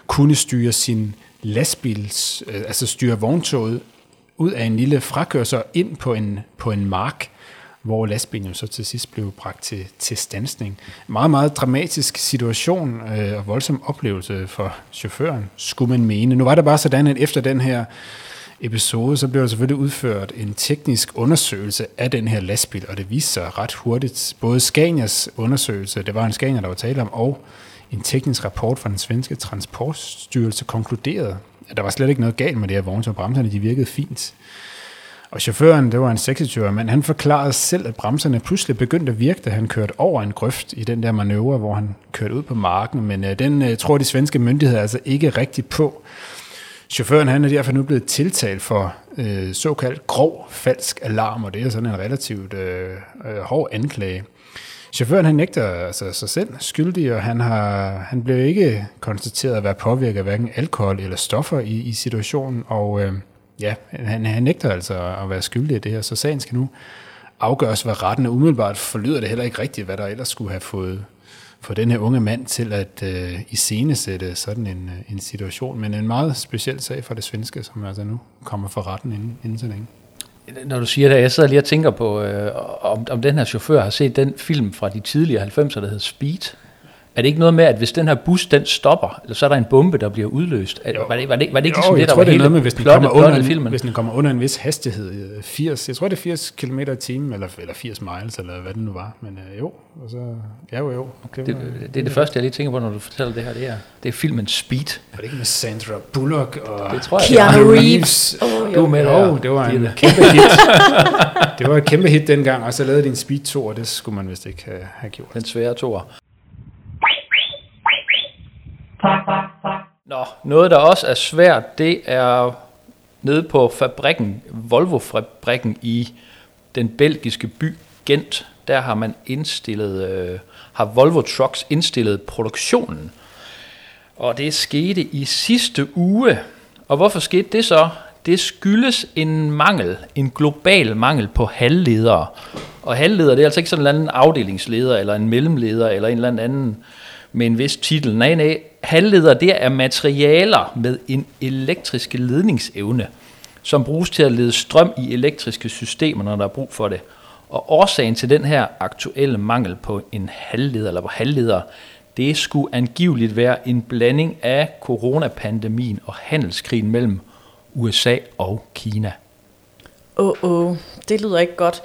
kunne styre sin lastbils, øh, altså styre vogntoget ud af en lille frakørsel ind på en, på en mark, hvor lastbilen jo så til sidst blev bragt til, til stansning. Meget, meget dramatisk situation øh, og voldsom oplevelse for chaufføren, skulle man mene. Nu var det bare sådan, at efter den her episode, så blev der selvfølgelig udført en teknisk undersøgelse af den her lastbil, og det viste sig ret hurtigt. Både Scanias undersøgelse, det var en Scania, der var tale om, og en teknisk rapport fra den svenske transportstyrelse konkluderede, at der var slet ikke noget galt med det her vogntog. Bremserne de virkede fint. Og chaufføren, det var en 26 men han forklarede selv, at bremserne pludselig begyndte at virke, da han kørte over en grøft i den der manøvre, hvor han kørte ud på marken. Men øh, den øh, tror de svenske myndigheder altså ikke rigtigt på. Chaufføren han er derfor nu blevet tiltalt for øh, såkaldt grov falsk alarm, og det er sådan en relativt øh, øh, hård anklage. Chaufføren han nægter altså sig selv skyldig, og han, har, han blev ikke konstateret at være påvirket af hverken alkohol eller stoffer i, i situationen, og øh, ja, han, han nægter altså at være skyldig i det her, så sagen skal nu afgøres, ved retten og Umiddelbart forlyder det heller ikke rigtigt, hvad der ellers skulle have fået for den her unge mand til at øh, iscenesætte sådan en, øh, en situation. Men en meget speciel sag for det svenske, som altså nu kommer for retten inden, inden så længe. Når du siger det, jeg sidder lige og tænker på, øh, om, om den her chauffør har set den film fra de tidligere 90'er, der hedder Speed. Er det ikke noget med, at hvis den her bus den stopper, eller så er der en bombe, der bliver udløst? Var, det, var, det, var det ikke jo, ligesom det, der tror, var det er noget med, hvis den, kommer under en, filmen? hvis den kommer under en vis hastighed, 80, jeg tror det er 80 km i timen, eller, eller 80 miles, eller hvad det nu var, men øh, jo, og så, ja jo jo. Det, det, det, er det første, jeg lige tænker på, når du fortæller det her, det er, det er filmen Speed. Var det ikke med Sandra Bullock og det tror jeg, Keanu Reeves? Oh, du er med oh, det var en kæmpe hit. det var et kæmpe hit dengang, og så lavede de en Speed 2, og det skulle man vist ikke have, have gjort. Den svære toer. Nå, noget der også er svært, det er nede på fabrikken, Volvo-fabrikken i den belgiske by Gent. Der har man indstillet, øh, har Volvo Trucks indstillet produktionen. Og det skete i sidste uge. Og hvorfor skete det så? Det skyldes en mangel, en global mangel på halvledere. Og halvleder, det er altså ikke sådan en eller anden afdelingsleder, eller en mellemleder, eller en eller anden med en vis titel. Nej, nej, halvledere, det er materialer med en elektrisk ledningsevne, som bruges til at lede strøm i elektriske systemer, når der er brug for det. Og årsagen til den her aktuelle mangel på en halvleder, eller på halvledere, det skulle angiveligt være en blanding af coronapandemien og handelskrigen mellem USA og Kina. Åh, oh, oh, det lyder ikke godt.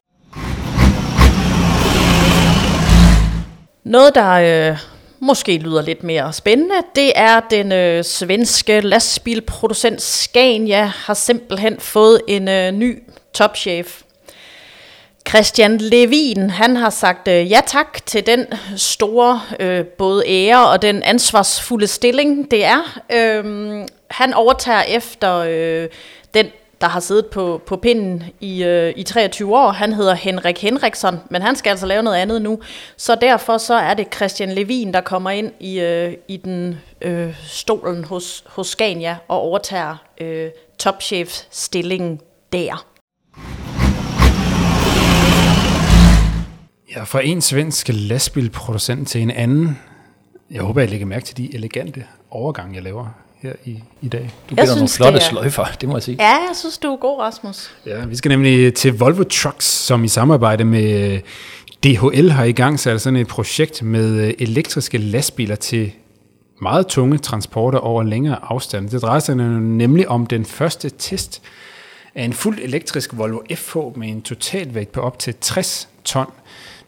Noget, der øh, måske lyder lidt mere spændende, det er den øh, svenske lastbilproducent Scania har simpelthen fået en øh, ny topchef. Christian Levin, han har sagt øh, ja tak til den store øh, både ære og den ansvarsfulde stilling, det er. Øh, han overtager efter øh, den der har siddet på, på pinden i, øh, i 23 år. Han hedder Henrik Henriksson, men han skal altså lave noget andet nu. Så derfor så er det Christian Levin, der kommer ind i, øh, i den øh, stolen hos, hos Scania og overtager øh, topchef-stillingen der. Ja, fra en svensk lastbilproducent til en anden. Jeg håber, jeg lægger mærke til de elegante overgange, jeg laver her i, i dag. Du bliver nogle flotte er... sløjfer, det må jeg sige. Ja, jeg synes, du er god, Rasmus. Ja, vi skal nemlig til Volvo Trucks, som i samarbejde med DHL har i gang sat sådan et projekt med elektriske lastbiler til meget tunge transporter over længere afstand. Det drejer sig nemlig om den første test af en fuldt elektrisk Volvo FH med en totalvægt på op til 60 ton.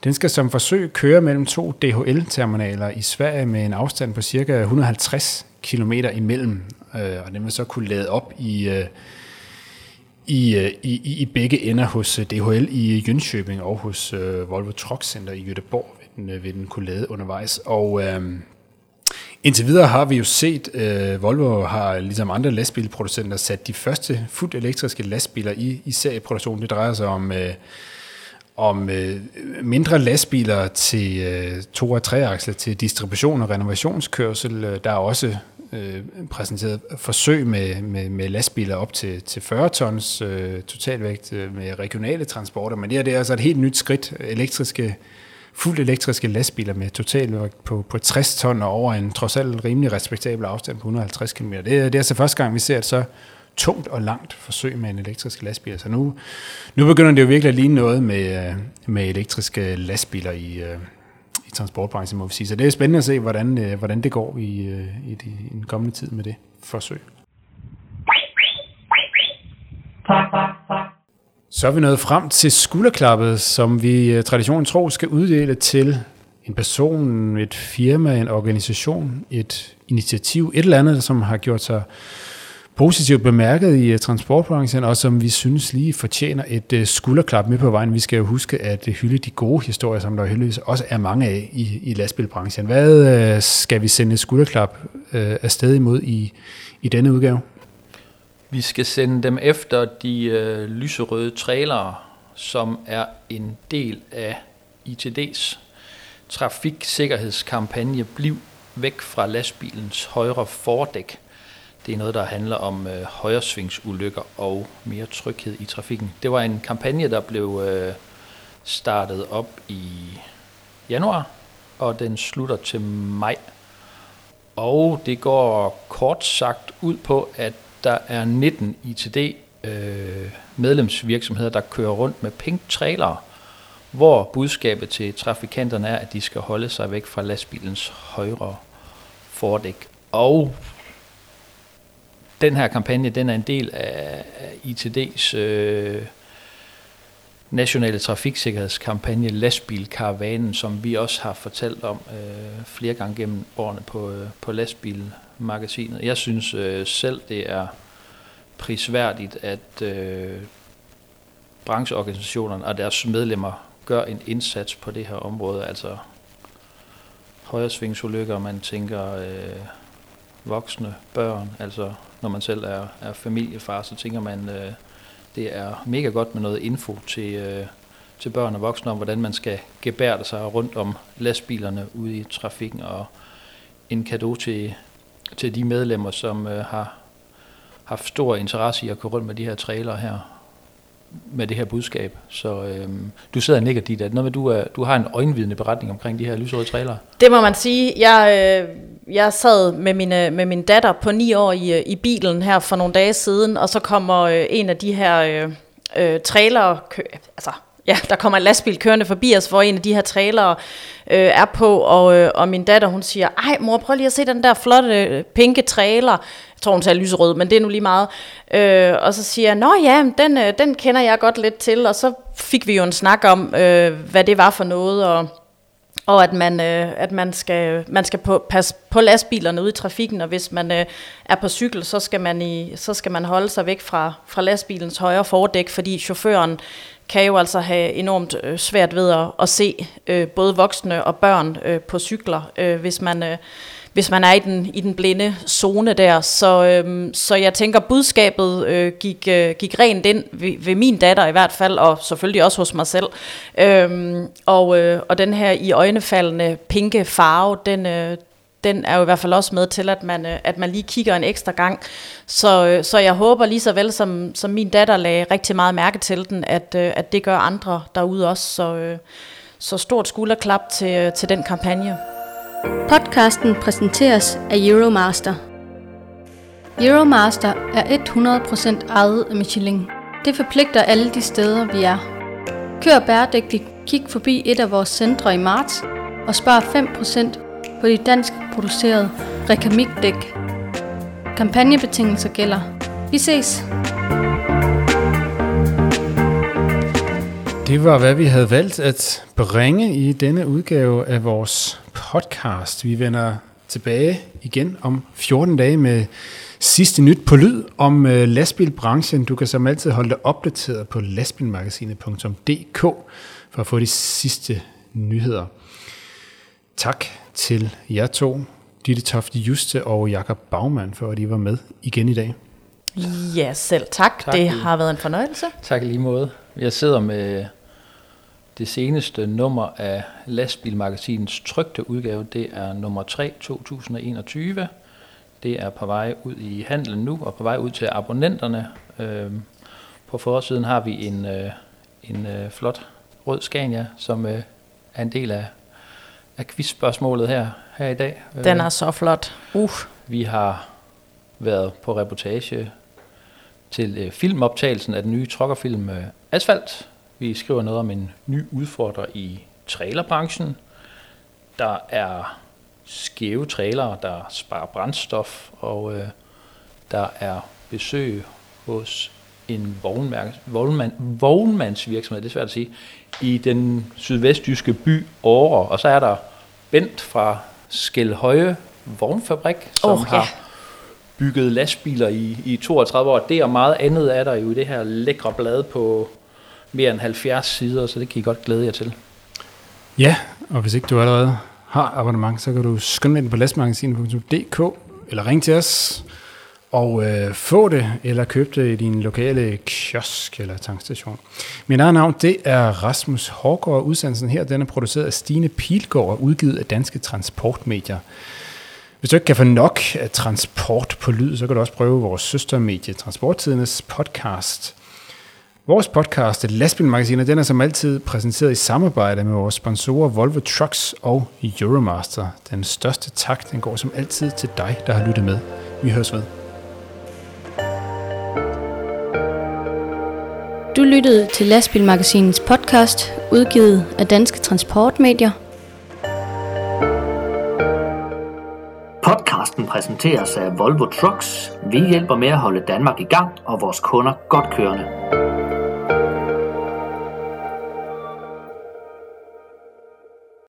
Den skal som forsøg køre mellem to DHL-terminaler i Sverige med en afstand på ca. 150 kilometer imellem, øh, og den vil så kunne lade op i, øh, i, øh, i, i begge ender hos øh, DHL i Jönköping og hos øh, Volvo Truck Center i Göteborg vil den, øh, vil den kunne lade undervejs. Og øh, Indtil videre har vi jo set, øh, Volvo har ligesom andre lastbilproducenter sat de første fuldt elektriske lastbiler i, i serieproduktion. Det drejer sig om, øh, om øh, mindre lastbiler til øh, to- og treaksler til distribution og renovationskørsel. Der er også øh, præsenteret forsøg med, med, med lastbiler op til, til 40 tons øh, totalvægt øh, med regionale transporter, men det her det er altså et helt nyt skridt. Elektriske fuldt elektriske lastbiler med totalvægt på, på 60 ton og over en trods alt rimelig respektabel afstand på 150 km. Det er, det er altså første gang, vi ser et så tungt og langt forsøg med en elektrisk lastbil. Så nu, nu begynder det jo virkelig at ligne noget med, øh, med elektriske lastbiler i, øh, i transportbranchen, må vi sige. Så det er spændende at se, hvordan, øh, hvordan det går i, øh, i, de, i den kommende tid med det forsøg. Så er vi nået frem til skulderklappet, som vi øh, traditionen tro skal uddele til en person, et firma, en organisation, et initiativ, et eller andet, som har gjort sig positivt bemærket i øh, transportbranchen, og som vi synes lige fortjener et øh, skulderklap med på vejen. Vi skal jo huske at øh, hylde de gode historier, som der heldigvis også er mange af i, i lastbilbranchen. Hvad skal vi sende et skulderklap afsted imod i, i denne udgave? Vi skal sende dem efter de øh, lyserøde trailere, som er en del af ITD's trafiksikkerhedskampagne Bliv væk fra lastbilens højre fordæk. Det er noget, der handler om øh, højresvingsulykker og mere tryghed i trafikken. Det var en kampagne, der blev øh, startet op i januar, og den slutter til maj. Og det går kort sagt ud på, at der er 19 ITD øh, medlemsvirksomheder, der kører rundt med pink trailer, hvor budskabet til trafikanterne er, at de skal holde sig væk fra lastbilens højre fordæk. Og den her kampagne, den er en del af ITD's øh, nationale trafiksikkerhedskampagne Lastbilkaravanen, som vi også har fortalt om øh, flere gange gennem årene på, øh, på lastbilmagasinet. Jeg synes øh, selv, det er prisværdigt, at øh, brancheorganisationerne og deres medlemmer gør en indsats på det her område. Altså højresvingsulykker, man tænker øh, voksne, børn, altså når man selv er, er familiefar, så tænker man, øh, det er mega godt med noget info til, øh, til børn og voksne om, hvordan man skal gebærde sig rundt om lastbilerne ude i trafikken, og en gave til, til de medlemmer, som øh, har haft stor interesse i at køre rundt med de her trailer her, med det her budskab. Så øhm, du sidder og nikker dit, at noget du, er, du har en øjenvidende beretning omkring de her lyserøde trailer. Det må man sige. Jeg, øh, jeg sad med, mine, med min datter på ni år i, i bilen her for nogle dage siden, og så kommer øh, en af de her øh, øh, trailer, kø, altså ja, der kommer en lastbil kørende forbi os, hvor en af de her trailere øh, er på, og, øh, og min datter, hun siger, ej mor, prøv lige at se den der flotte, øh, pinke trailer. Jeg tror, hun sagde lyserød, men det er nu lige meget. Øh, og så siger jeg, nå ja, den, øh, den kender jeg godt lidt til, og så fik vi jo en snak om, øh, hvad det var for noget, og og at man, øh, at man skal, man skal på, passe på lastbilerne ude i trafikken, og hvis man øh, er på cykel, så skal man, i, så skal man holde sig væk fra, fra lastbilens højre fordæk, fordi chaufføren kan jo altså have enormt øh, svært ved at, at se øh, både voksne og børn øh, på cykler, øh, hvis man... Øh, hvis man er i den, i den blinde zone der. Så, øhm, så jeg tænker, budskabet øh, gik, øh, gik rent ind ved, ved min datter i hvert fald, og selvfølgelig også hos mig selv. Øhm, og, øh, og den her i øjnefaldende pinke farve, den, øh, den er jo i hvert fald også med til, at man, øh, at man lige kigger en ekstra gang. Så, øh, så jeg håber lige så vel, som, som min datter lagde rigtig meget mærke til den, at, øh, at det gør andre derude også. Så, øh, så stort skulderklap til, øh, til den kampagne. Podcasten præsenteres af Euromaster. Euromaster er 100% ejet af Michelin. Det forpligter alle de steder, vi er. Kør bæredygtigt, kig forbi et af vores centre i marts og spar 5% på de dansk producerede Rekamik-dæk. Kampagnebetingelser gælder. Vi ses! Det var, hvad vi havde valgt at bringe i denne udgave af vores podcast. Vi vender tilbage igen om 14 dage med sidste nyt på lyd om øh, lastbilbranchen. Du kan som altid holde dig opdateret på lastbilmagasinet.dk for at få de sidste nyheder. Tak til jer to, Ditte Tofte Juste og Jakob Bagman, for at I var med igen i dag. Ja, selv tak. Tak, det Line. har været en fornøjelse. Tak i lige måde. Jeg sidder med det seneste nummer af Lastbilmagasinets trygte udgave. Det er nummer 3 2021. Det er på vej ud i handelen nu og på vej ud til abonnenterne. Øhm, På forsiden har vi en, øh, en øh, flot rød Scania, som øh, er en del af, af quizspørgsmålet her, her i dag. Den er så flot. Uh. Vi har været på reportage til filmoptagelsen af den nye trokkerfilm øh, Asfalt. Vi skriver noget om en ny udfordrer i trailerbranchen. Der er skæve trailere, der sparer brændstof, og øh, der er besøg hos en vognmærk- vognmand, vognmandsvirksomhed, det er svært at sige, i den sydvestjyske by Åre. Og så er der Bent fra Skelhøje Vognfabrik, som oh, ja. har bygget lastbiler i, i 32 år. Det og meget andet er der jo i det her lækre blad på mere end 70 sider, så det kan I godt glæde jer til. Ja, og hvis ikke du allerede har abonnement, så kan du skynde dig ind på lastmagasinet.dk eller ring til os og øh, få det, eller købe det i din lokale kiosk eller tankstation. Mit eget navn, det er Rasmus Hårgaard. Udsendelsen her, den er produceret af Stine Pilgaard og udgivet af Danske Transportmedier. Hvis du ikke kan få nok af transport på lyd, så kan du også prøve vores søstermedie, Transporttidens podcast. Vores podcast, et lastbilmagasin, den er som altid præsenteret i samarbejde med vores sponsorer Volvo Trucks og Euromaster. Den største tak, den går som altid til dig, der har lyttet med. Vi høres ved. Du lyttede til Lastbilmagasinets podcast, udgivet af Danske Transportmedier. Podcasten præsenteres af Volvo Trucks. Vi hjælper med at holde Danmark i gang og vores kunder godt kørende.